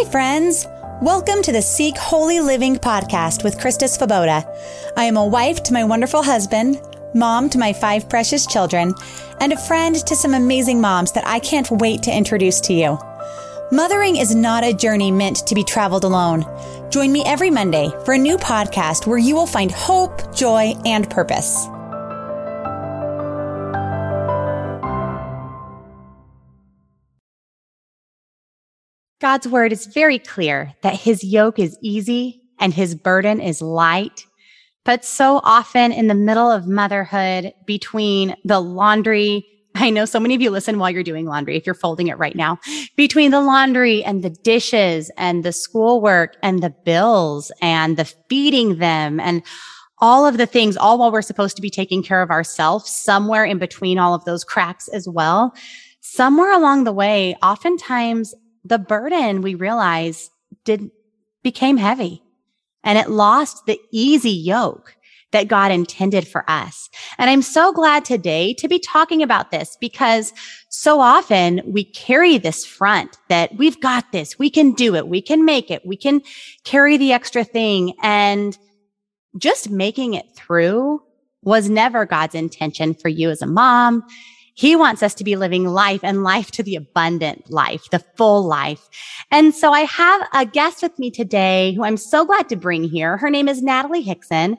Hi, friends. Welcome to the Seek Holy Living podcast with Krista Svoboda. I am a wife to my wonderful husband, mom to my five precious children, and a friend to some amazing moms that I can't wait to introduce to you. Mothering is not a journey meant to be traveled alone. Join me every Monday for a new podcast where you will find hope, joy, and purpose. God's word is very clear that his yoke is easy and his burden is light. But so often in the middle of motherhood, between the laundry, I know so many of you listen while you're doing laundry, if you're folding it right now, between the laundry and the dishes and the schoolwork and the bills and the feeding them and all of the things, all while we're supposed to be taking care of ourselves, somewhere in between all of those cracks as well. Somewhere along the way, oftentimes the burden we realize did became heavy and it lost the easy yoke that God intended for us. And I'm so glad today to be talking about this because so often we carry this front that we've got this. We can do it. We can make it. We can carry the extra thing and just making it through was never God's intention for you as a mom he wants us to be living life and life to the abundant life, the full life. And so I have a guest with me today who I'm so glad to bring here. Her name is Natalie Hickson.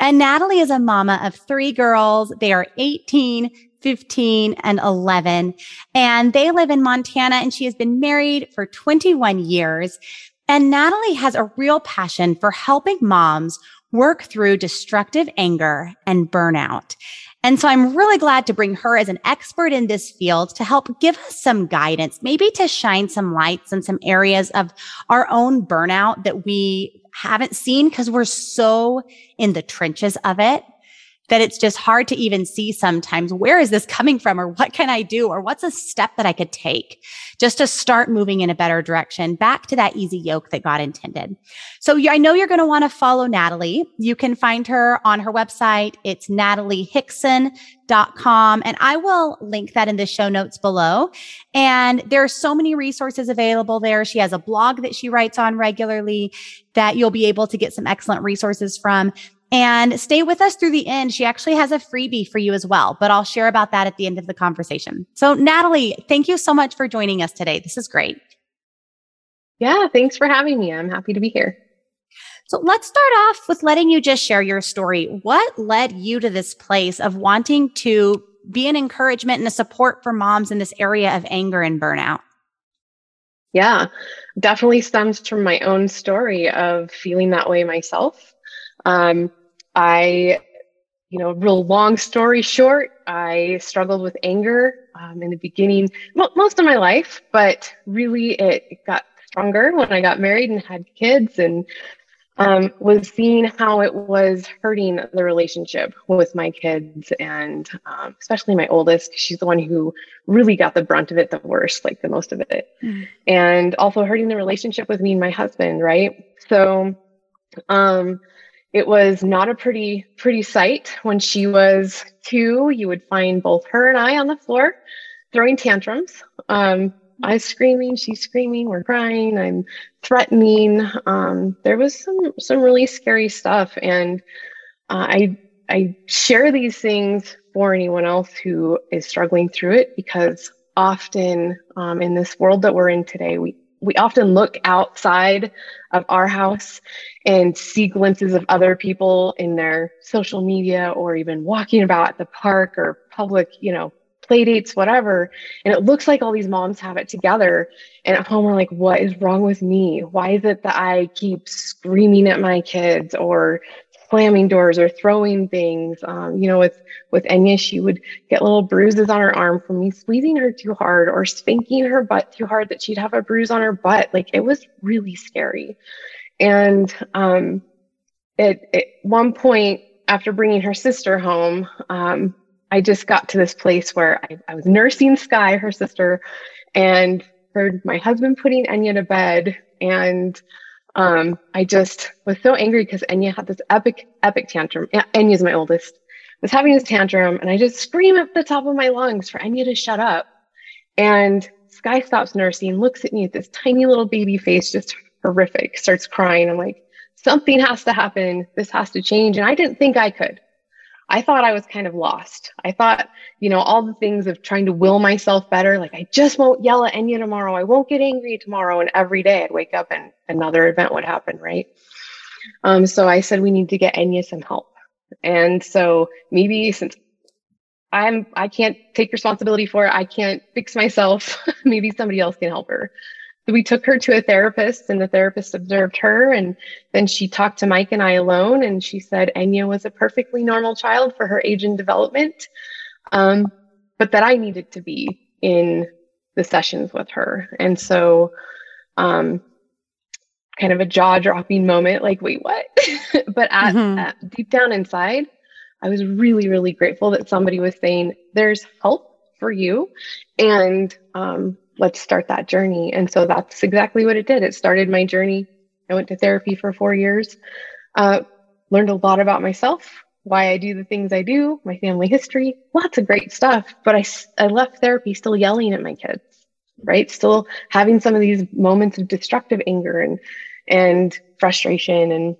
And Natalie is a mama of three girls. They are 18, 15 and 11 and they live in Montana and she has been married for 21 years. And Natalie has a real passion for helping moms work through destructive anger and burnout. And so I'm really glad to bring her as an expert in this field to help give us some guidance, maybe to shine some lights on some areas of our own burnout that we haven't seen because we're so in the trenches of it that it's just hard to even see sometimes where is this coming from or what can I do or what's a step that I could take just to start moving in a better direction back to that easy yoke that God intended. So I know you're going to want to follow Natalie. You can find her on her website. It's nataliehickson.com and I will link that in the show notes below. And there are so many resources available there. She has a blog that she writes on regularly that you'll be able to get some excellent resources from and stay with us through the end. She actually has a freebie for you as well, but I'll share about that at the end of the conversation. So, Natalie, thank you so much for joining us today. This is great. Yeah, thanks for having me. I'm happy to be here. So, let's start off with letting you just share your story. What led you to this place of wanting to be an encouragement and a support for moms in this area of anger and burnout? Yeah, definitely stems from my own story of feeling that way myself um, I, you know, real long story short, I struggled with anger um, in the beginning, most of my life, but really it, it got stronger when I got married and had kids and um, was seeing how it was hurting the relationship with my kids and um, especially my oldest. She's the one who really got the brunt of it the worst, like the most of it, mm. and also hurting the relationship with me and my husband. Right. So, um, it was not a pretty pretty sight. When she was two you would find both her and i on the floor throwing tantrums. Um, i screaming she's screaming we're crying i'm threatening. Um, there was some some really scary stuff. And uh, i i share these things for anyone else who is struggling through it because often um, in this world that we're in today we we often look outside of our house and see glimpses of other people in their social media or even walking about at the park or public, you know, play dates, whatever. And it looks like all these moms have it together. And at home, we're like, what is wrong with me? Why is it that I keep screaming at my kids or slamming doors or throwing things. Um, you know, with with Enya, she would get little bruises on her arm from me squeezing her too hard or spanking her butt too hard that she'd have a bruise on her butt. Like it was really scary. And um, at, at one point, after bringing her sister home, um, I just got to this place where I, I was nursing Sky, her sister, and heard my husband putting Enya to bed and um, I just was so angry because Enya had this epic, epic tantrum. Enya's my oldest, was having this tantrum, and I just scream at the top of my lungs for Enya to shut up. And Sky stops nursing, looks at me with this tiny little baby face, just horrific, starts crying. I'm like, something has to happen. This has to change. And I didn't think I could. I thought I was kind of lost. I thought, you know, all the things of trying to will myself better, like I just won't yell at Enya tomorrow. I won't get angry tomorrow. And every day I'd wake up and another event would happen, right? Um, so I said we need to get Enya some help. And so maybe since I'm I can't take responsibility for it, I can't fix myself, maybe somebody else can help her. We took her to a therapist and the therapist observed her and then she talked to Mike and I alone and she said Enya was a perfectly normal child for her age and development. Um, but that I needed to be in the sessions with her. And so um, kind of a jaw dropping moment like wait what but at, mm-hmm. at, deep down inside i was really really grateful that somebody was saying there's help for you and um, let's start that journey. And so that's exactly what it did. It started my journey. I went to therapy for four years uh, learned a lot about myself why i do the things i do my family history lots of great stuff but i, I left therapy still yelling at my kids right? Still having some of these moments of destructive anger and and frustration and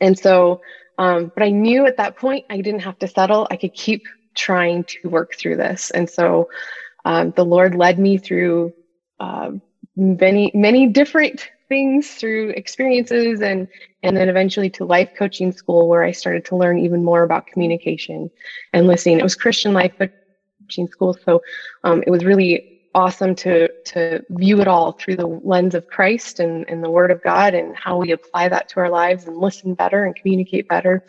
and so um, but i knew at that point i didn't have to settle. I could keep trying to work through this. And so um, the lord led me through uh, many many different things through experiences and and then eventually to life coaching school where i started to learn even more about communication and listening it was christian life coaching school so um, it was really awesome to to view it all through the lens of Christ and, and the Word of God and how we apply that to our lives and listen better and communicate better.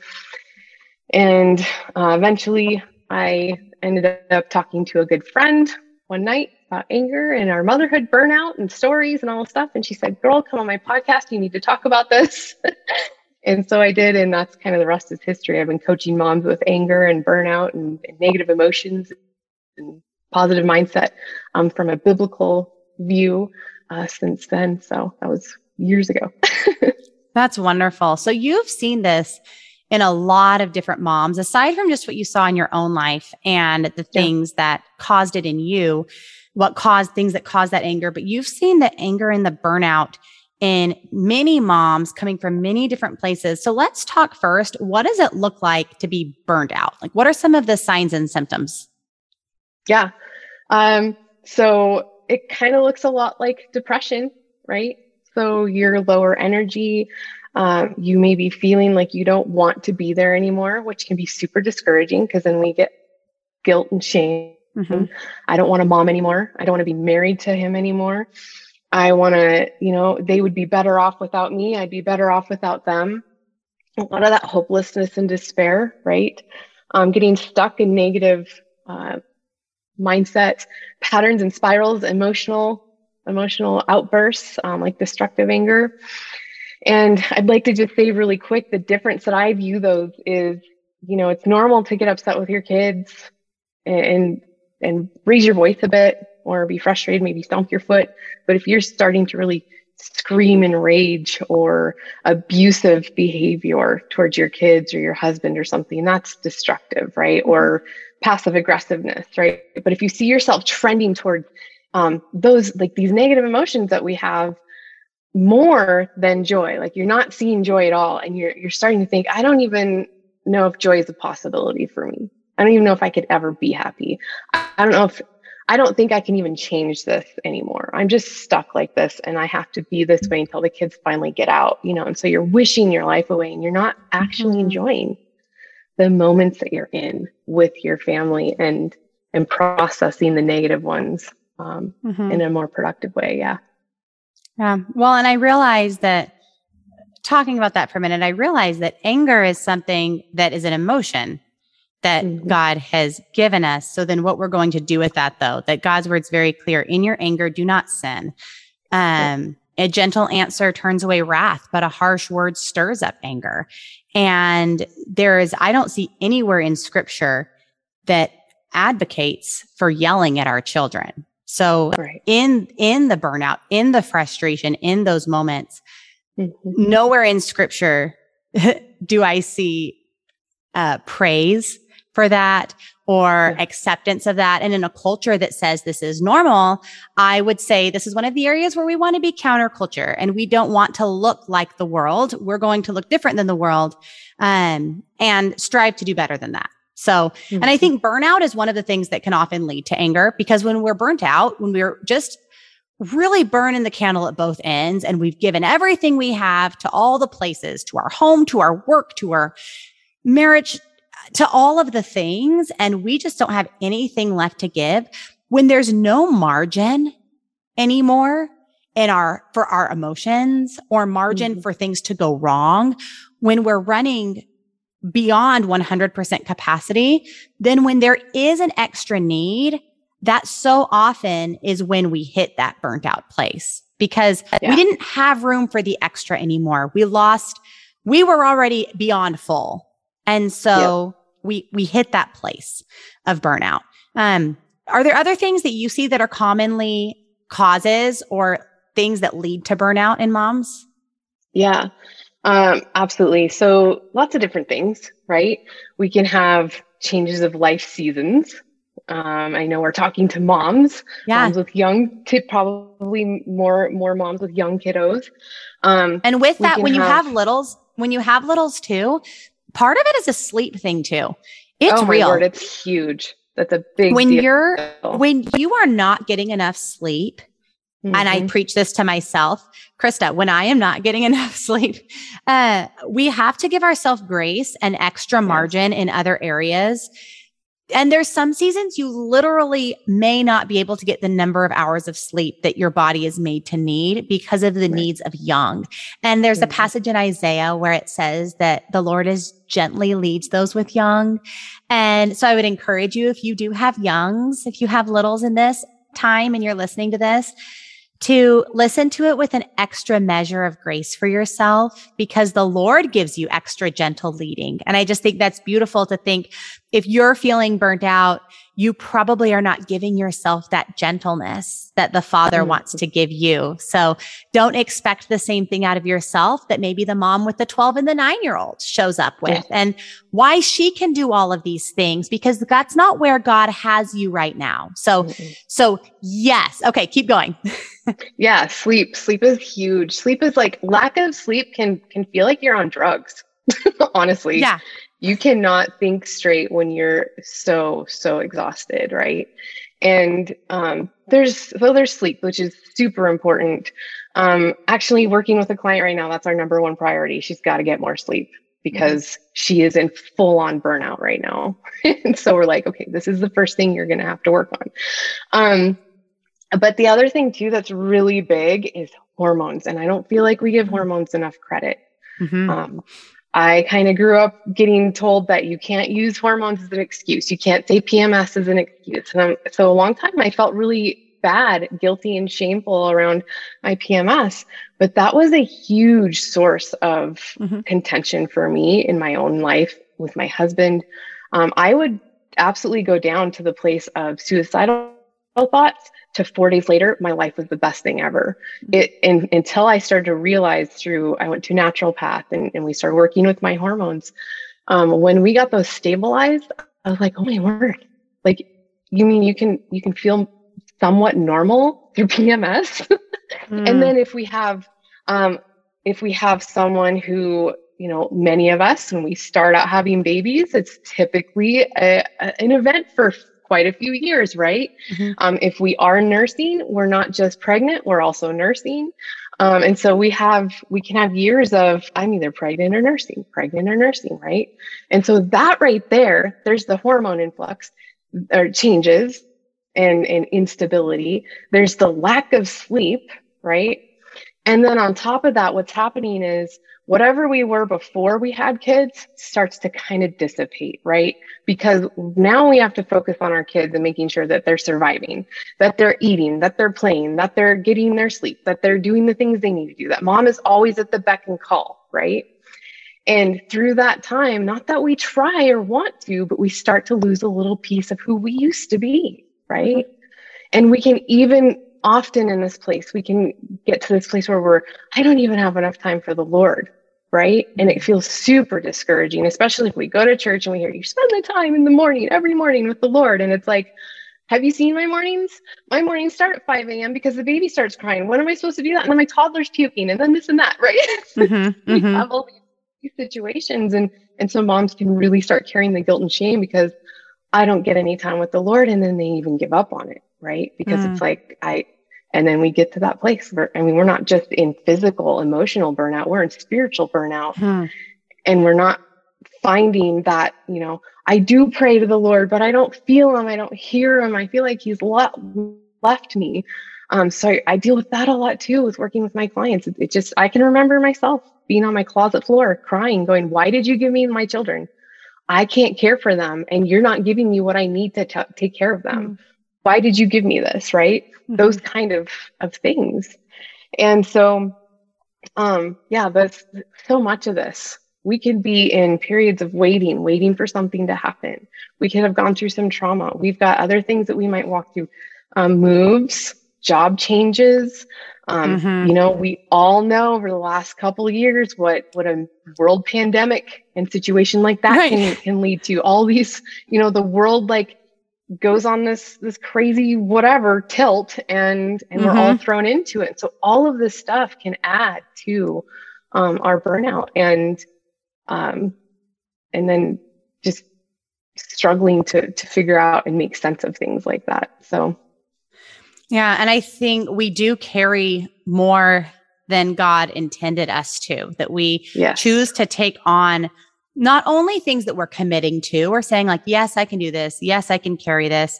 And uh, eventually, I ended up talking to a good friend one night about anger and our motherhood burnout and stories and all this stuff. And she said, "Girl, come on my podcast. You need to talk about this." and so I did, and that's kind of the rest is history. I've been coaching moms with anger and burnout and, and negative emotions and positive mindset um, from a biblical view uh, since then. So that was years ago. That's wonderful. So you've seen this in a lot of different moms, aside from just what you saw in your own life and the things yeah. that caused it in you, what caused things that caused that anger, but you've seen the anger and the burnout in many moms coming from many different places. So let's talk first. What does it look like to be burned out? Like, what are some of the signs and symptoms? Yeah. Um, so it kind of looks a lot like depression, right? So you're lower energy. Um, you may be feeling like you don't want to be there anymore, which can be super discouraging because then we get guilt and shame. Mm-hmm. I don't want a mom anymore. I don't want to be married to him anymore. I want to, you know, they would be better off without me. I'd be better off without them. A lot of that hopelessness and despair, right? Um, getting stuck in negative uh, mindset patterns and spirals, emotional emotional outbursts um, like destructive anger. And I'd like to just say really quick the difference that I view those is, you know, it's normal to get upset with your kids and and raise your voice a bit or be frustrated, maybe stomp your foot. But if you're starting to really scream and rage or abusive behavior towards your kids or your husband or something, that's destructive, right? Or passive aggressiveness, right? But if you see yourself trending towards um, those, like these negative emotions that we have more than joy, like you're not seeing joy at all, and you're you're starting to think, I don't even know if joy is a possibility for me. I don't even know if I could ever be happy. I, don't know if I don't think I can even change this anymore. I'm just stuck like this and I have to be this way until the kids finally get out, you know. And so you're wishing your life away and you're not actually mm-hmm. enjoying the moments that you're in with your family and and processing the negative ones um, mm-hmm. in a more productive way yeah yeah well and i realize that talking about that for a minute i realize that anger is something that is an emotion that mm-hmm. god has given us so then what we're going to do with that though that god's word's very clear in your anger do not sin um a gentle answer turns away wrath, but a harsh word stirs up anger. And there is, I don't see anywhere in scripture that advocates for yelling at our children. So right. in, in the burnout, in the frustration, in those moments, mm-hmm. nowhere in scripture do I see uh, praise for that or yeah. acceptance of that. And in a culture that says this is normal, I would say this is one of the areas where we want to be counterculture and we don't want to look like the world. We're going to look different than the world, um, and strive to do better than that. So, mm-hmm. and I mm-hmm. think burnout is one of the things that can often lead to anger because when we're burnt out, when we're just really burning the candle at both ends and we've given everything we have to all the places, to our home, to our work, to our marriage, to all of the things. And we just don't have anything left to give when there's no margin anymore in our, for our emotions or margin mm-hmm. for things to go wrong. When we're running beyond 100% capacity, then when there is an extra need, that so often is when we hit that burnt out place because yeah. we didn't have room for the extra anymore. We lost, we were already beyond full. And so yep. we, we hit that place of burnout. Um, are there other things that you see that are commonly causes or things that lead to burnout in moms? Yeah, um, absolutely. So lots of different things, right? We can have changes of life seasons. Um, I know we're talking to moms, yeah. moms with young kid, probably more more moms with young kiddos. Um, and with that, when have, you have littles, when you have littles too, part of it is a sleep thing too. It's oh real. Word, it's huge. That's a big when deal. you're when you are not getting enough sleep. Mm-hmm. And I mm-hmm. preach this to myself, Krista, when I am not getting enough sleep, uh, we have to give ourselves grace and extra margin in other areas and there's some seasons you literally may not be able to get the number of hours of sleep that your body is made to need because of the right. needs of young. And there's mm-hmm. a passage in Isaiah where it says that the Lord is gently leads those with young. And so I would encourage you, if you do have youngs, if you have littles in this time and you're listening to this, to listen to it with an extra measure of grace for yourself because the Lord gives you extra gentle leading. And I just think that's beautiful to think if you're feeling burnt out, you probably are not giving yourself that gentleness that the father mm-hmm. wants to give you. So don't expect the same thing out of yourself that maybe the mom with the 12 and the nine year old shows up with yeah. and why she can do all of these things because that's not where God has you right now. So, mm-hmm. so yes. Okay. Keep going. yeah. Sleep, sleep is huge. Sleep is like lack of sleep can, can feel like you're on drugs. honestly. Yeah you cannot think straight when you're so so exhausted right and um, there's so there's sleep which is super important um, actually working with a client right now that's our number one priority she's got to get more sleep because mm-hmm. she is in full on burnout right now and so we're like okay this is the first thing you're going to have to work on um, but the other thing too that's really big is hormones and i don't feel like we give mm-hmm. hormones enough credit mm-hmm. um, I kind of grew up getting told that you can't use hormones as an excuse. You can't say PMS as an excuse. And so a long time I felt really bad, guilty and shameful around my PMS. But that was a huge source of mm-hmm. contention for me in my own life with my husband. Um, I would absolutely go down to the place of suicidal thoughts to four days later, my life was the best thing ever. Mm-hmm. It and, until I started to realize through I went to naturopath and, and we started working with my hormones. Um, when we got those stabilized, I was like, oh my word! Like, you mean you can you can feel somewhat normal through PMS? mm. And then if we have um, if we have someone who you know many of us when we start out having babies, it's typically a, a, an event for quite a few years, right? Mm-hmm. Um, if we are nursing, we're not just pregnant, we're also nursing. Um, and so we have, we can have years of, I'm either pregnant or nursing, pregnant or nursing, right? And so that right there, there's the hormone influx or changes and, and instability. There's the lack of sleep, right? And then on top of that, what's happening is whatever we were before we had kids starts to kind of dissipate, right? Because now we have to focus on our kids and making sure that they're surviving, that they're eating, that they're playing, that they're getting their sleep, that they're doing the things they need to do, that mom is always at the beck and call, right? And through that time, not that we try or want to, but we start to lose a little piece of who we used to be, right? And we can even often in this place, we can get to this place where we're, I don't even have enough time for the Lord. Right? And it feels super discouraging, especially if we go to church and we hear you spend the time in the morning, every morning with the Lord. And it's like, have you seen my mornings? My mornings start at 5 a.m. because the baby starts crying. When am I supposed to do that? And then my toddler's puking and then this and that, right? Mm-hmm, we mm-hmm. have all these situations and and so moms can really start carrying the guilt and shame because I don't get any time with the Lord and then they even give up on it, right? Because mm. it's like I and then we get to that place where I mean we're not just in physical emotional burnout, we're in spiritual burnout. Mm. And we're not finding that, you know, I do pray to the Lord, but I don't feel him, I don't hear him. I feel like he's le- left me. Um, so I, I, deal with that a lot too with working with my clients. It, it just I can remember myself being on my closet floor crying, going, Why did you give me my children? I can't care for them, and you're not giving me what I need to t- take care of them. Mm-hmm. Why did you give me this? Right? Mm-hmm. Those kind of of things. And so, um, yeah, that's so much of this. We could be in periods of waiting, waiting for something to happen. We could have gone through some trauma. We've got other things that we might walk through, um, moves, job changes, um, mm-hmm. You know, we all know over the last couple of years what what a world pandemic and situation like that right. can can lead to. All these, you know, the world like goes on this this crazy whatever tilt, and and mm-hmm. we're all mm-hmm. thrown into it. So all of this stuff can add to um, our burnout, and um, and then just struggling to to figure out and make sense of things like that. So yeah. And I think we do carry more than God intended us to, that we yes. choose to take on not only things that we're committing to or saying like, yes, I can do this. Yes, I can carry this,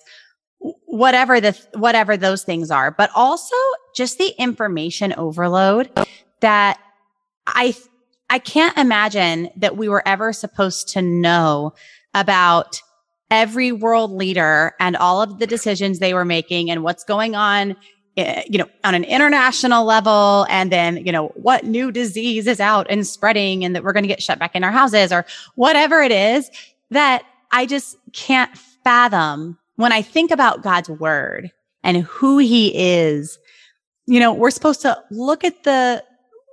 whatever the, whatever those things are, but also just the information overload that I, I can't imagine that we were ever supposed to know about every world leader and all of the decisions they were making and what's going on Eh, you know on an international level and then you know what new disease is out and spreading and that we're going to get shut back in our houses or whatever it is that i just can't fathom when i think about god's word and who he is. You know we're supposed to look at the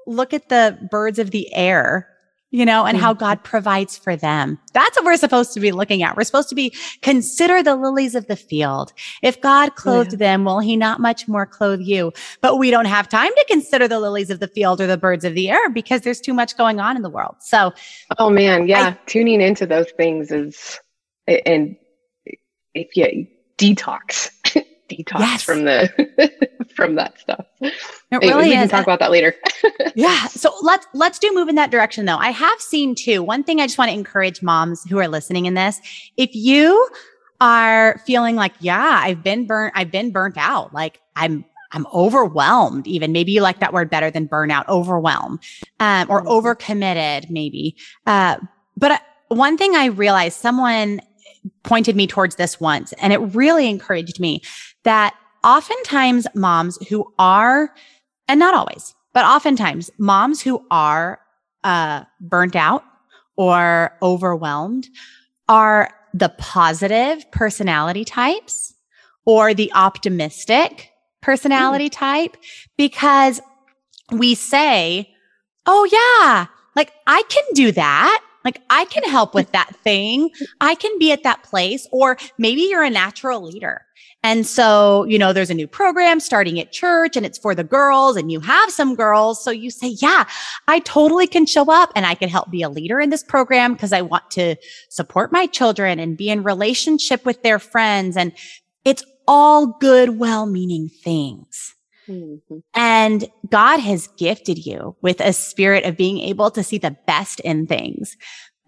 look at the birds of the air you know, and how mm-hmm. God provides for them. That's what we're supposed to be looking at. We're supposed to be consider the lilies of the field. If God clothed yeah. them, will he not much more clothe you? But we don't have time to consider the lilies of the field or the birds of the air because there's too much going on in the world. So, oh man, yeah, I, tuning into those things is, and if you detox, detox yes. from the from that stuff. It really we can talk about that later. yeah. So let's let's do move in that direction though. I have seen too. One thing I just want to encourage moms who are listening in this. If you are feeling like, yeah, I've been burnt, I've been burnt out. Like I'm I'm overwhelmed, even maybe you like that word better than burnout, overwhelm, um, or mm-hmm. overcommitted, maybe. Uh, but uh, one thing I realized someone pointed me towards this once and it really encouraged me that oftentimes moms who are, and not always, but oftentimes moms who are uh, burnt out or overwhelmed are the positive personality types or the optimistic personality mm. type because we say, Oh yeah, like I can do that. Like I can help with that thing. I can be at that place. Or maybe you're a natural leader. And so, you know, there's a new program starting at church and it's for the girls and you have some girls. So you say, yeah, I totally can show up and I can help be a leader in this program because I want to support my children and be in relationship with their friends. And it's all good, well-meaning things. Mm-hmm. And God has gifted you with a spirit of being able to see the best in things.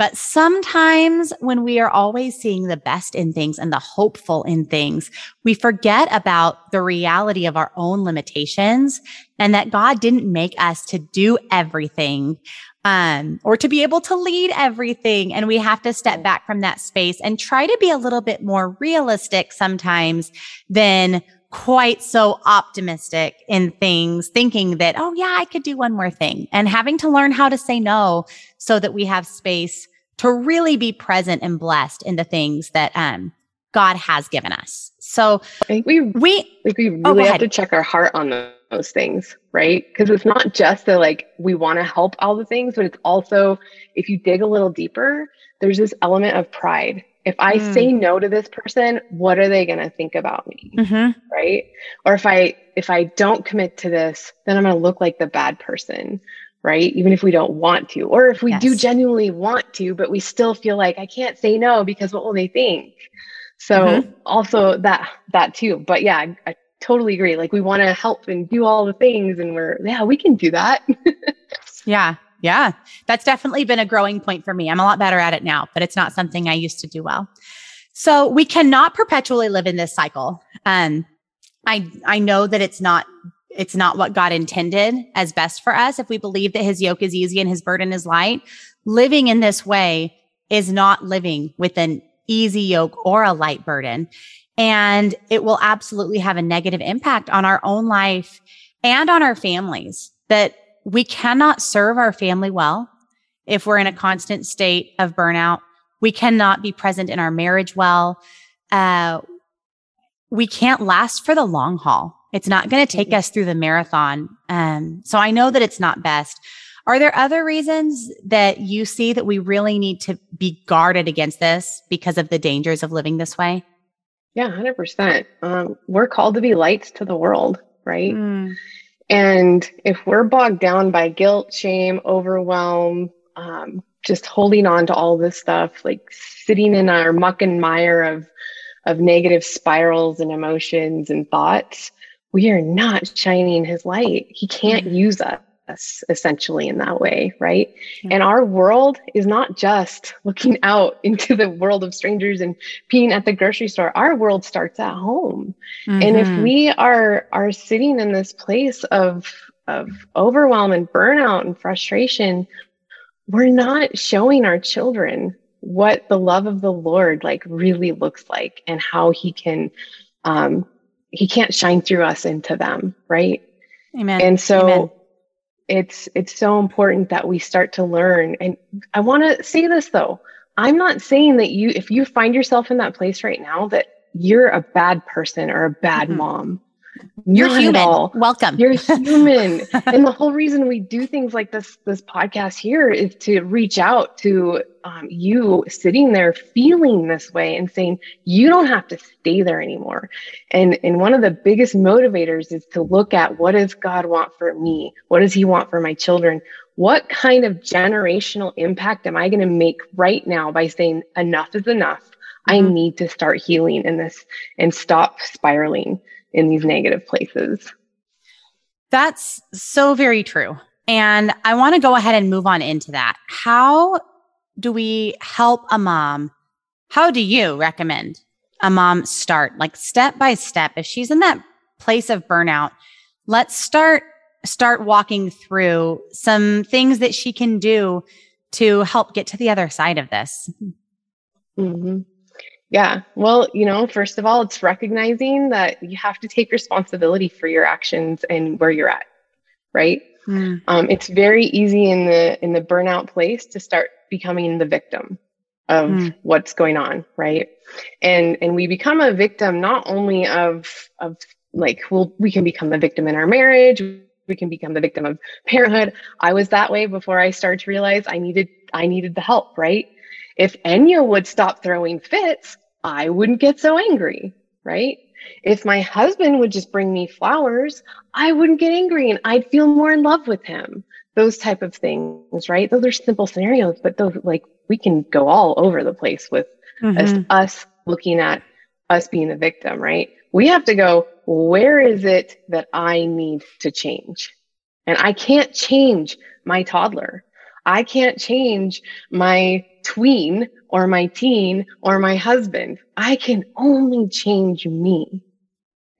But sometimes when we are always seeing the best in things and the hopeful in things, we forget about the reality of our own limitations and that God didn't make us to do everything um, or to be able to lead everything. And we have to step back from that space and try to be a little bit more realistic sometimes than quite so optimistic in things, thinking that, oh, yeah, I could do one more thing and having to learn how to say no so that we have space to really be present and blessed in the things that, um, God has given us. So I think we, we, think we oh, really oh, have to check our heart on those things, right? Because it's not just that like we want to help all the things, but it's also if you dig a little deeper, there's this element of pride. If I mm. say no to this person, what are they going to think about me? Mm-hmm. Right? Or if I if I don't commit to this, then I'm going to look like the bad person, right? Even if we don't want to. Or if we yes. do genuinely want to, but we still feel like I can't say no because what will they think? So mm-hmm. also that that too. But yeah, I, I totally agree. Like we want to help and do all the things and we're yeah, we can do that. yeah. Yeah. That's definitely been a growing point for me. I'm a lot better at it now, but it's not something I used to do well. So we cannot perpetually live in this cycle. Um I I know that it's not it's not what God intended as best for us. If we believe that his yoke is easy and his burden is light, living in this way is not living with an easy yoke or a light burden. And it will absolutely have a negative impact on our own life and on our families that we cannot serve our family well if we're in a constant state of burnout. We cannot be present in our marriage well. Uh, we can't last for the long haul. It's not going to take us through the marathon. Um, so I know that it's not best. Are there other reasons that you see that we really need to be guarded against this because of the dangers of living this way? Yeah, 100%. Um, we're called to be lights to the world, right? Mm. And if we're bogged down by guilt, shame, overwhelm, um, just holding on to all this stuff, like sitting in our muck and mire of, of negative spirals and emotions and thoughts, we are not shining his light. He can't mm. use us us essentially in that way, right? Yeah. And our world is not just looking out into the world of strangers and being at the grocery store. Our world starts at home. Mm-hmm. And if mm-hmm. we are are sitting in this place of of overwhelm and burnout and frustration, we're not showing our children what the love of the Lord like really looks like and how he can um he can't shine through us into them, right? Amen. And so Amen it's it's so important that we start to learn. And i want to say this though. I'm not saying that you if you find yourself in that place right now that you're a bad person or a bad mm-hmm. mom you're human. Welcome. You're human. and the whole reason we do things like this, this podcast here is to reach out to um, you sitting there feeling this way and saying, you don't have to stay there anymore. And, and one of the biggest motivators is to look at what does God want for me? What does he want for my children? What kind of generational impact am I going to make right now by saying enough is enough? I mm-hmm. need to start healing in this and stop spiraling in these negative places. That's so very true. And I want to go ahead and move on into that. How do we help a mom? How do you recommend a mom start like step by step? If she's in that place of burnout, let's start start walking through some things that she can do to help get to the other side of this. Mm-hmm. Yeah. Well, you know, first of all, it's recognizing that you have to take responsibility for your actions and where you're at, right? Mm. Um, it's very easy in the in the burnout place to start becoming the victim of mm. what's going on, right? And and we become a victim not only of of like well, we can become the victim in our marriage, we can become the victim of parenthood. I was that way before I started to realize I needed I needed the help, right? If Enya would stop throwing fits, I wouldn't get so angry, right? If my husband would just bring me flowers, I wouldn't get angry and I'd feel more in love with him. Those type of things, right? Those are simple scenarios, but those like we can go all over the place with mm-hmm. us, us looking at us being the victim, right? We have to go, where is it that I need to change? And I can't change my toddler. I can't change my tween or my teen or my husband. I can only change me.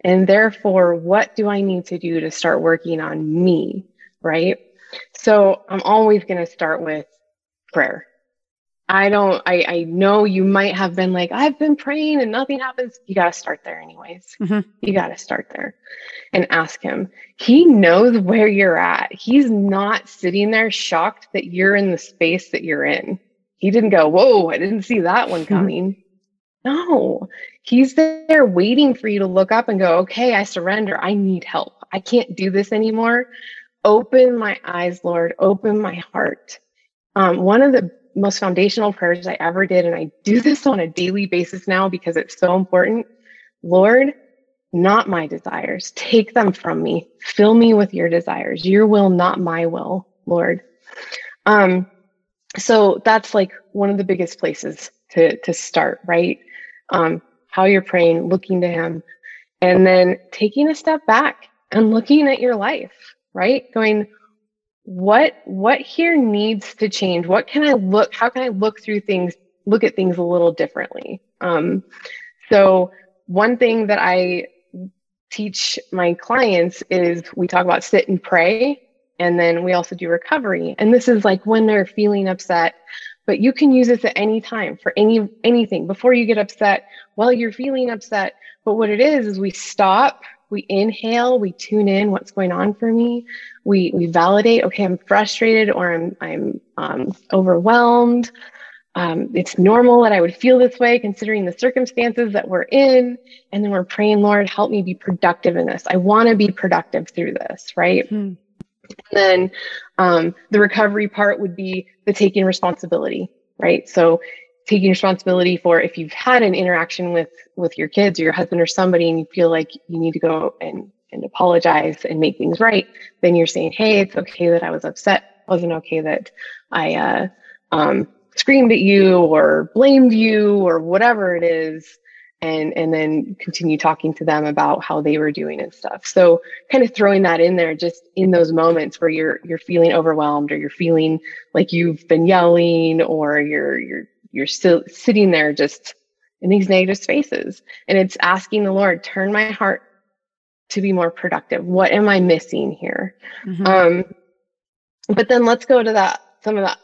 And therefore, what do I need to do to start working on me? Right. So I'm always going to start with prayer. I don't, I, I know you might have been like, I've been praying and nothing happens. You got to start there, anyways. Mm-hmm. You got to start there and ask him. He knows where you're at. He's not sitting there shocked that you're in the space that you're in. He didn't go, Whoa, I didn't see that one coming. no, he's there waiting for you to look up and go, Okay, I surrender. I need help. I can't do this anymore. Open my eyes, Lord. Open my heart. Um, one of the most foundational prayers I ever did, and I do this on a daily basis now because it's so important. Lord, not my desires. Take them from me. Fill me with your desires. Your will, not my will, Lord. Um, so that's like one of the biggest places to to start, right? Um, how you're praying, looking to Him, and then taking a step back and looking at your life, right? Going, what what here needs to change? What can I look? How can I look through things? Look at things a little differently. Um, so one thing that I teach my clients is we talk about sit and pray and then we also do recovery and this is like when they're feeling upset but you can use this at any time for any anything before you get upset while you're feeling upset but what it is is we stop we inhale we tune in what's going on for me we we validate okay i'm frustrated or i'm i'm um, overwhelmed um, it's normal that I would feel this way considering the circumstances that we're in. And then we're praying, Lord, help me be productive in this. I want to be productive through this, right? Mm-hmm. Then um, the recovery part would be the taking responsibility, right? So taking responsibility for if you've had an interaction with with your kids or your husband or somebody and you feel like you need to go and and apologize and make things right, then you're saying, hey, it's okay that I was upset. It wasn't okay that I uh, um, screamed at you or blamed you or whatever it is and and then continue talking to them about how they were doing and stuff. So kind of throwing that in there just in those moments where you're you're feeling overwhelmed or you're feeling like you've been yelling or you're you're you're still sitting there just in these negative spaces. And it's asking the lord turn my heart to be more productive. What am i missing here? Mm-hmm. um but then let's go to that some of that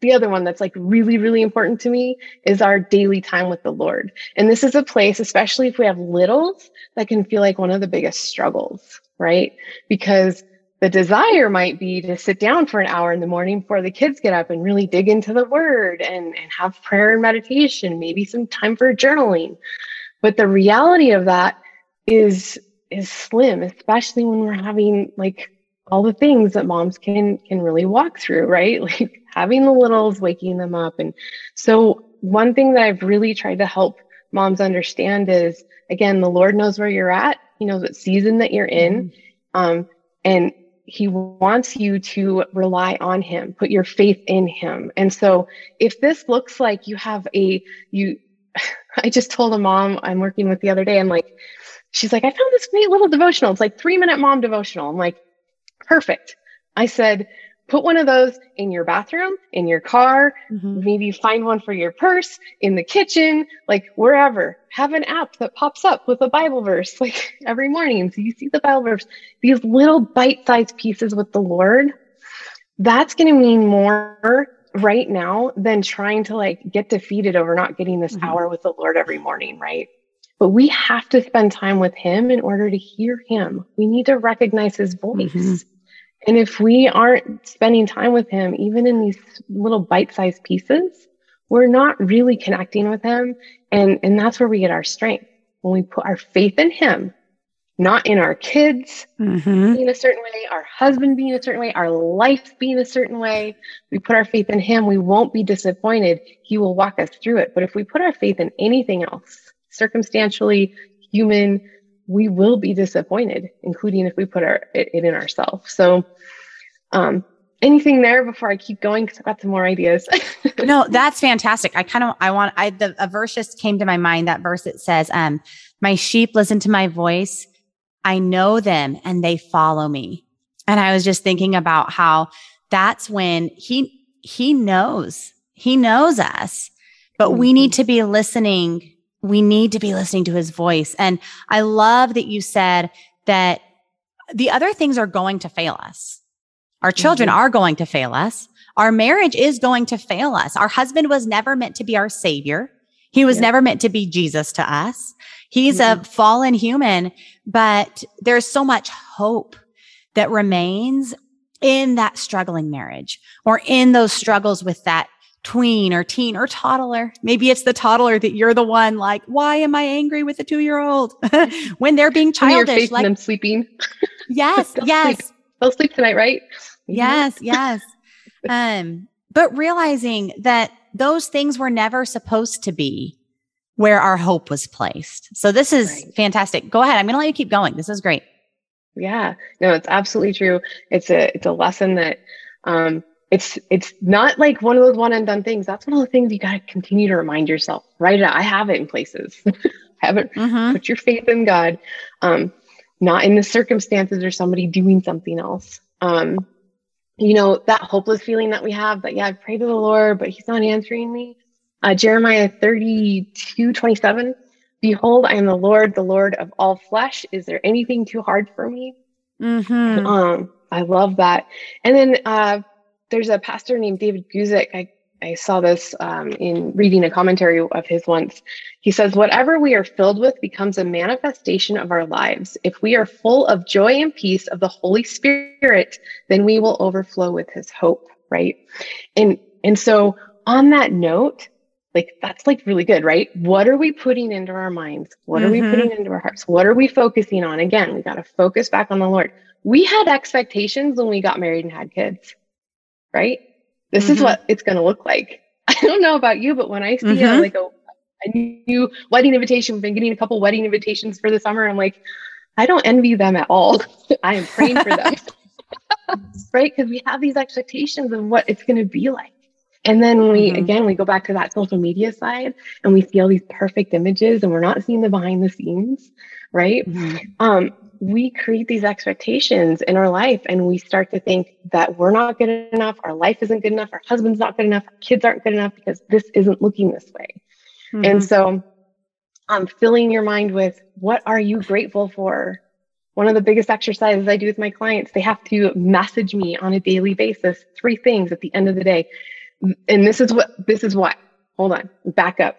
the other one that's like really, really important to me is our daily time with the Lord. And this is a place, especially if we have littles, that can feel like one of the biggest struggles, right? Because the desire might be to sit down for an hour in the morning before the kids get up and really dig into the word and, and have prayer and meditation, maybe some time for journaling. But the reality of that is is slim, especially when we're having like all the things that moms can can really walk through, right? Like having the littles, waking them up. And so one thing that I've really tried to help moms understand is again, the Lord knows where you're at. He knows what season that you're in. Mm-hmm. Um, and he wants you to rely on him, put your faith in him. And so if this looks like you have a, you, I just told a mom I'm working with the other day, I'm like, she's like, I found this great little devotional. It's like three minute mom devotional. I'm like, perfect. I said, put one of those in your bathroom, in your car, mm-hmm. maybe find one for your purse, in the kitchen, like wherever. Have an app that pops up with a Bible verse like every morning. So you see the Bible verse, these little bite sized pieces with the Lord. That's going to mean more right now than trying to like get defeated over not getting this mm-hmm. hour with the Lord every morning, right? But we have to spend time with Him in order to hear Him. We need to recognize His voice. Mm-hmm. And if we aren't spending time with him, even in these little bite-sized pieces, we're not really connecting with him. And, and that's where we get our strength. When we put our faith in him, not in our kids mm-hmm. being a certain way, our husband being a certain way, our life being a certain way. We put our faith in him, we won't be disappointed. He will walk us through it. But if we put our faith in anything else, circumstantially, human, we will be disappointed, including if we put our it, it in ourselves. So, um, anything there before I keep going? Because I've got some more ideas. no, that's fantastic. I kind of I want I the a verse just came to my mind. That verse it says, um, "My sheep listen to my voice. I know them, and they follow me." And I was just thinking about how that's when he he knows he knows us, but mm-hmm. we need to be listening we need to be listening to his voice. And I love that you said that the other things are going to fail us. Our children mm-hmm. are going to fail us. Our marriage is going to fail us. Our husband was never meant to be our savior. He was yeah. never meant to be Jesus to us. He's mm-hmm. a fallen human, but there's so much hope that remains in that struggling marriage or in those struggles with that tween or teen or toddler. Maybe it's the toddler that you're the one like, why am I angry with the two year old when they're being childish? Like them sleeping. Yes. yes. Sleep. They'll sleep tonight, right? Yes. yes. Um, but realizing that those things were never supposed to be where our hope was placed. So this is right. fantastic. Go ahead. I'm going to let you keep going. This is great. Yeah, no, it's absolutely true. It's a, it's a lesson that, um, it's it's not like one of those one and done things. That's one of the things you got to continue to remind yourself. Write Right? I have it in places. have it. Mm-hmm. Put your faith in God, um, not in the circumstances or somebody doing something else. Um, you know that hopeless feeling that we have. That yeah, I pray to the Lord, but He's not answering me. Uh, Jeremiah 32, 27. Behold, I am the Lord, the Lord of all flesh. Is there anything too hard for me? Mm-hmm. Um, I love that. And then uh, there's a pastor named David Guzik. I, I saw this um, in reading a commentary of his once. He says, Whatever we are filled with becomes a manifestation of our lives. If we are full of joy and peace of the Holy Spirit, then we will overflow with his hope, right? And and so on that note, like that's like really good, right? What are we putting into our minds? What mm-hmm. are we mm-hmm. putting into our hearts? What are we focusing on? Again, we got to focus back on the Lord. We had expectations when we got married and had kids right? This mm-hmm. is what it's going to look like. I don't know about you, but when I see mm-hmm. a, like a, a new wedding invitation, we've been getting a couple wedding invitations for the summer. I'm like, I don't envy them at all. I am praying for them. right? Because we have these expectations of what it's going to be like. And then we, mm-hmm. again, we go back to that social media side and we see all these perfect images and we're not seeing the behind the scenes, right? Mm-hmm. Um, we create these expectations in our life and we start to think that we're not good enough, our life isn't good enough, our husband's not good enough, our kids aren't good enough because this isn't looking this way. Mm-hmm. And so um, filling your mind with what are you grateful for? One of the biggest exercises I do with my clients, they have to message me on a daily basis, three things at the end of the day. And this is what, this is what, hold on, back up.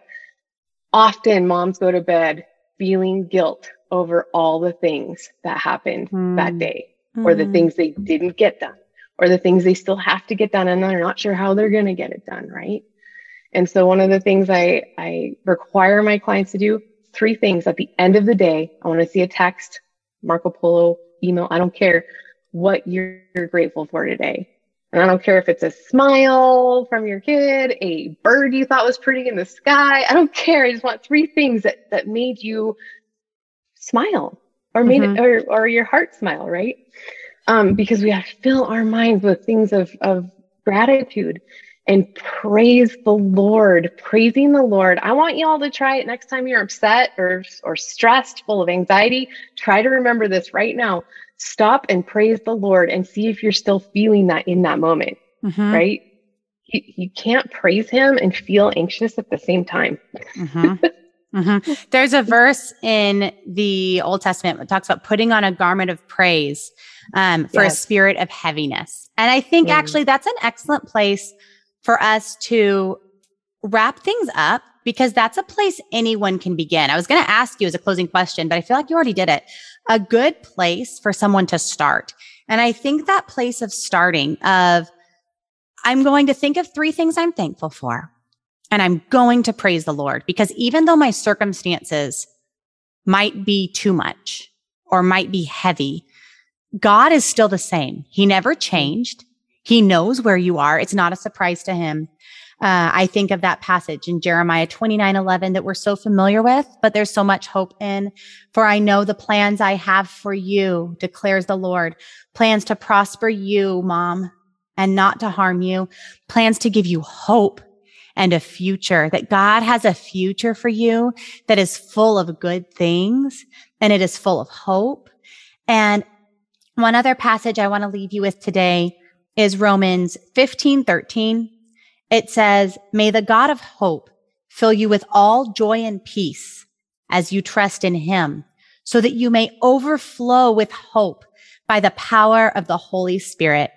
Often moms go to bed feeling guilt over all the things that happened mm. that day mm. or the hmm. things they didn't get done or the things they still have to get done and they're not sure how they're going to get it done right and so one of the things i i require my clients to do three things at the end of the day i want to see a text marco polo email i don't care what you're, you're grateful for today and I don't care if it's a smile from your kid, a bird you thought was pretty in the sky. I don't care. I just want three things that, that made you smile or made mm-hmm. it, or, or your heart smile, right? Um, because we have to fill our minds with things of, of gratitude and praise the Lord, praising the Lord. I want you all to try it next time you're upset or, or stressed, full of anxiety. Try to remember this right now. Stop and praise the Lord and see if you're still feeling that in that moment, mm-hmm. right? You, you can't praise him and feel anxious at the same time. Mm-hmm. Mm-hmm. There's a verse in the Old Testament that talks about putting on a garment of praise um, for yes. a spirit of heaviness. And I think mm. actually that's an excellent place for us to wrap things up because that's a place anyone can begin. I was going to ask you as a closing question, but I feel like you already did it. A good place for someone to start. And I think that place of starting of I'm going to think of three things I'm thankful for and I'm going to praise the Lord because even though my circumstances might be too much or might be heavy, God is still the same. He never changed. He knows where you are. It's not a surprise to him. Uh, I think of that passage in Jeremiah 29 11 that we're so familiar with, but there's so much hope in. For I know the plans I have for you, declares the Lord. Plans to prosper you, mom, and not to harm you. Plans to give you hope and a future, that God has a future for you that is full of good things and it is full of hope. And one other passage I want to leave you with today is Romans 15, 13. It says, may the God of hope fill you with all joy and peace as you trust in him so that you may overflow with hope by the power of the Holy Spirit.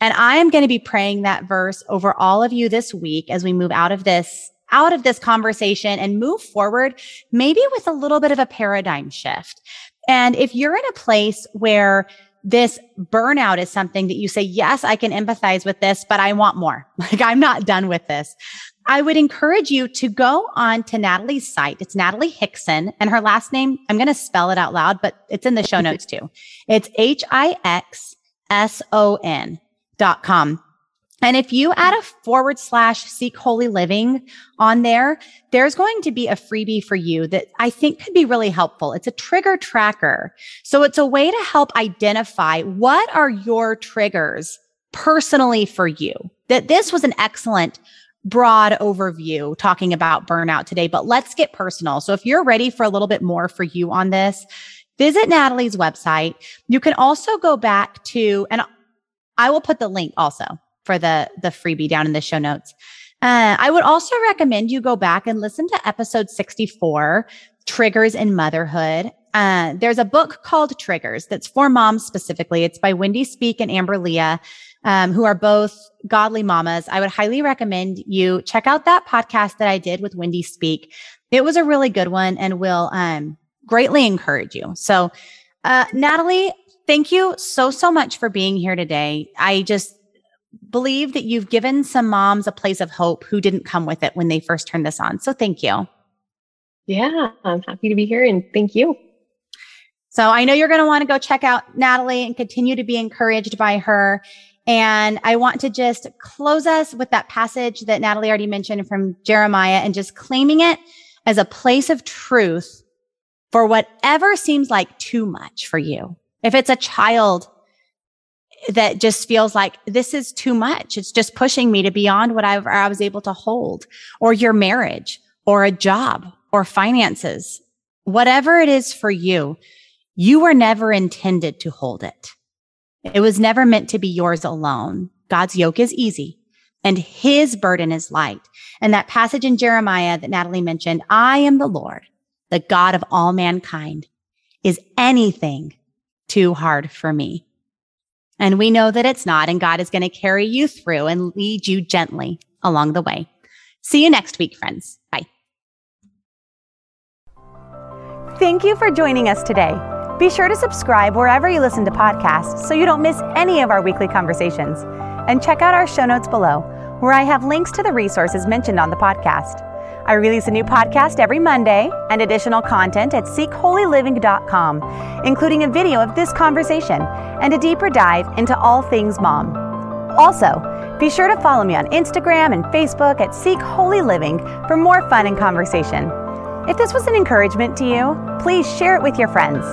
And I am going to be praying that verse over all of you this week as we move out of this, out of this conversation and move forward, maybe with a little bit of a paradigm shift. And if you're in a place where this burnout is something that you say, yes, I can empathize with this, but I want more. Like I'm not done with this. I would encourage you to go on to Natalie's site. It's Natalie Hixson and her last name, I'm going to spell it out loud, but it's in the show notes too. It's H I X S O N com. And if you add a forward slash seek holy living on there, there's going to be a freebie for you that I think could be really helpful. It's a trigger tracker. So it's a way to help identify what are your triggers personally for you. That this was an excellent broad overview talking about burnout today, but let's get personal. So if you're ready for a little bit more for you on this, visit Natalie's website. You can also go back to, and I will put the link also for the, the freebie down in the show notes. Uh, I would also recommend you go back and listen to episode 64, Triggers in Motherhood. Uh, there's a book called Triggers that's for moms specifically. It's by Wendy Speake and Amber Lia um, who are both godly mamas. I would highly recommend you check out that podcast that I did with Wendy Speake. It was a really good one and will um, greatly encourage you. So, uh, Natalie, thank you so, so much for being here today. I just believe that you've given some moms a place of hope who didn't come with it when they first turned this on. So, thank you. Yeah, I'm happy to be here and thank you. So I know you're going to want to go check out Natalie and continue to be encouraged by her. And I want to just close us with that passage that Natalie already mentioned from Jeremiah and just claiming it as a place of truth for whatever seems like too much for you. If it's a child that just feels like this is too much, it's just pushing me to beyond what I, I was able to hold, or your marriage, or a job, or finances, whatever it is for you, you were never intended to hold it. It was never meant to be yours alone. God's yoke is easy and his burden is light. And that passage in Jeremiah that Natalie mentioned, I am the Lord, the God of all mankind. Is anything too hard for me? And we know that it's not, and God is going to carry you through and lead you gently along the way. See you next week, friends. Bye. Thank you for joining us today. Be sure to subscribe wherever you listen to podcasts so you don't miss any of our weekly conversations. And check out our show notes below, where I have links to the resources mentioned on the podcast. I release a new podcast every Monday and additional content at seekholyliving.com, including a video of this conversation and a deeper dive into all things mom. Also, be sure to follow me on Instagram and Facebook at Seek Holy Living for more fun and conversation. If this was an encouragement to you, please share it with your friends.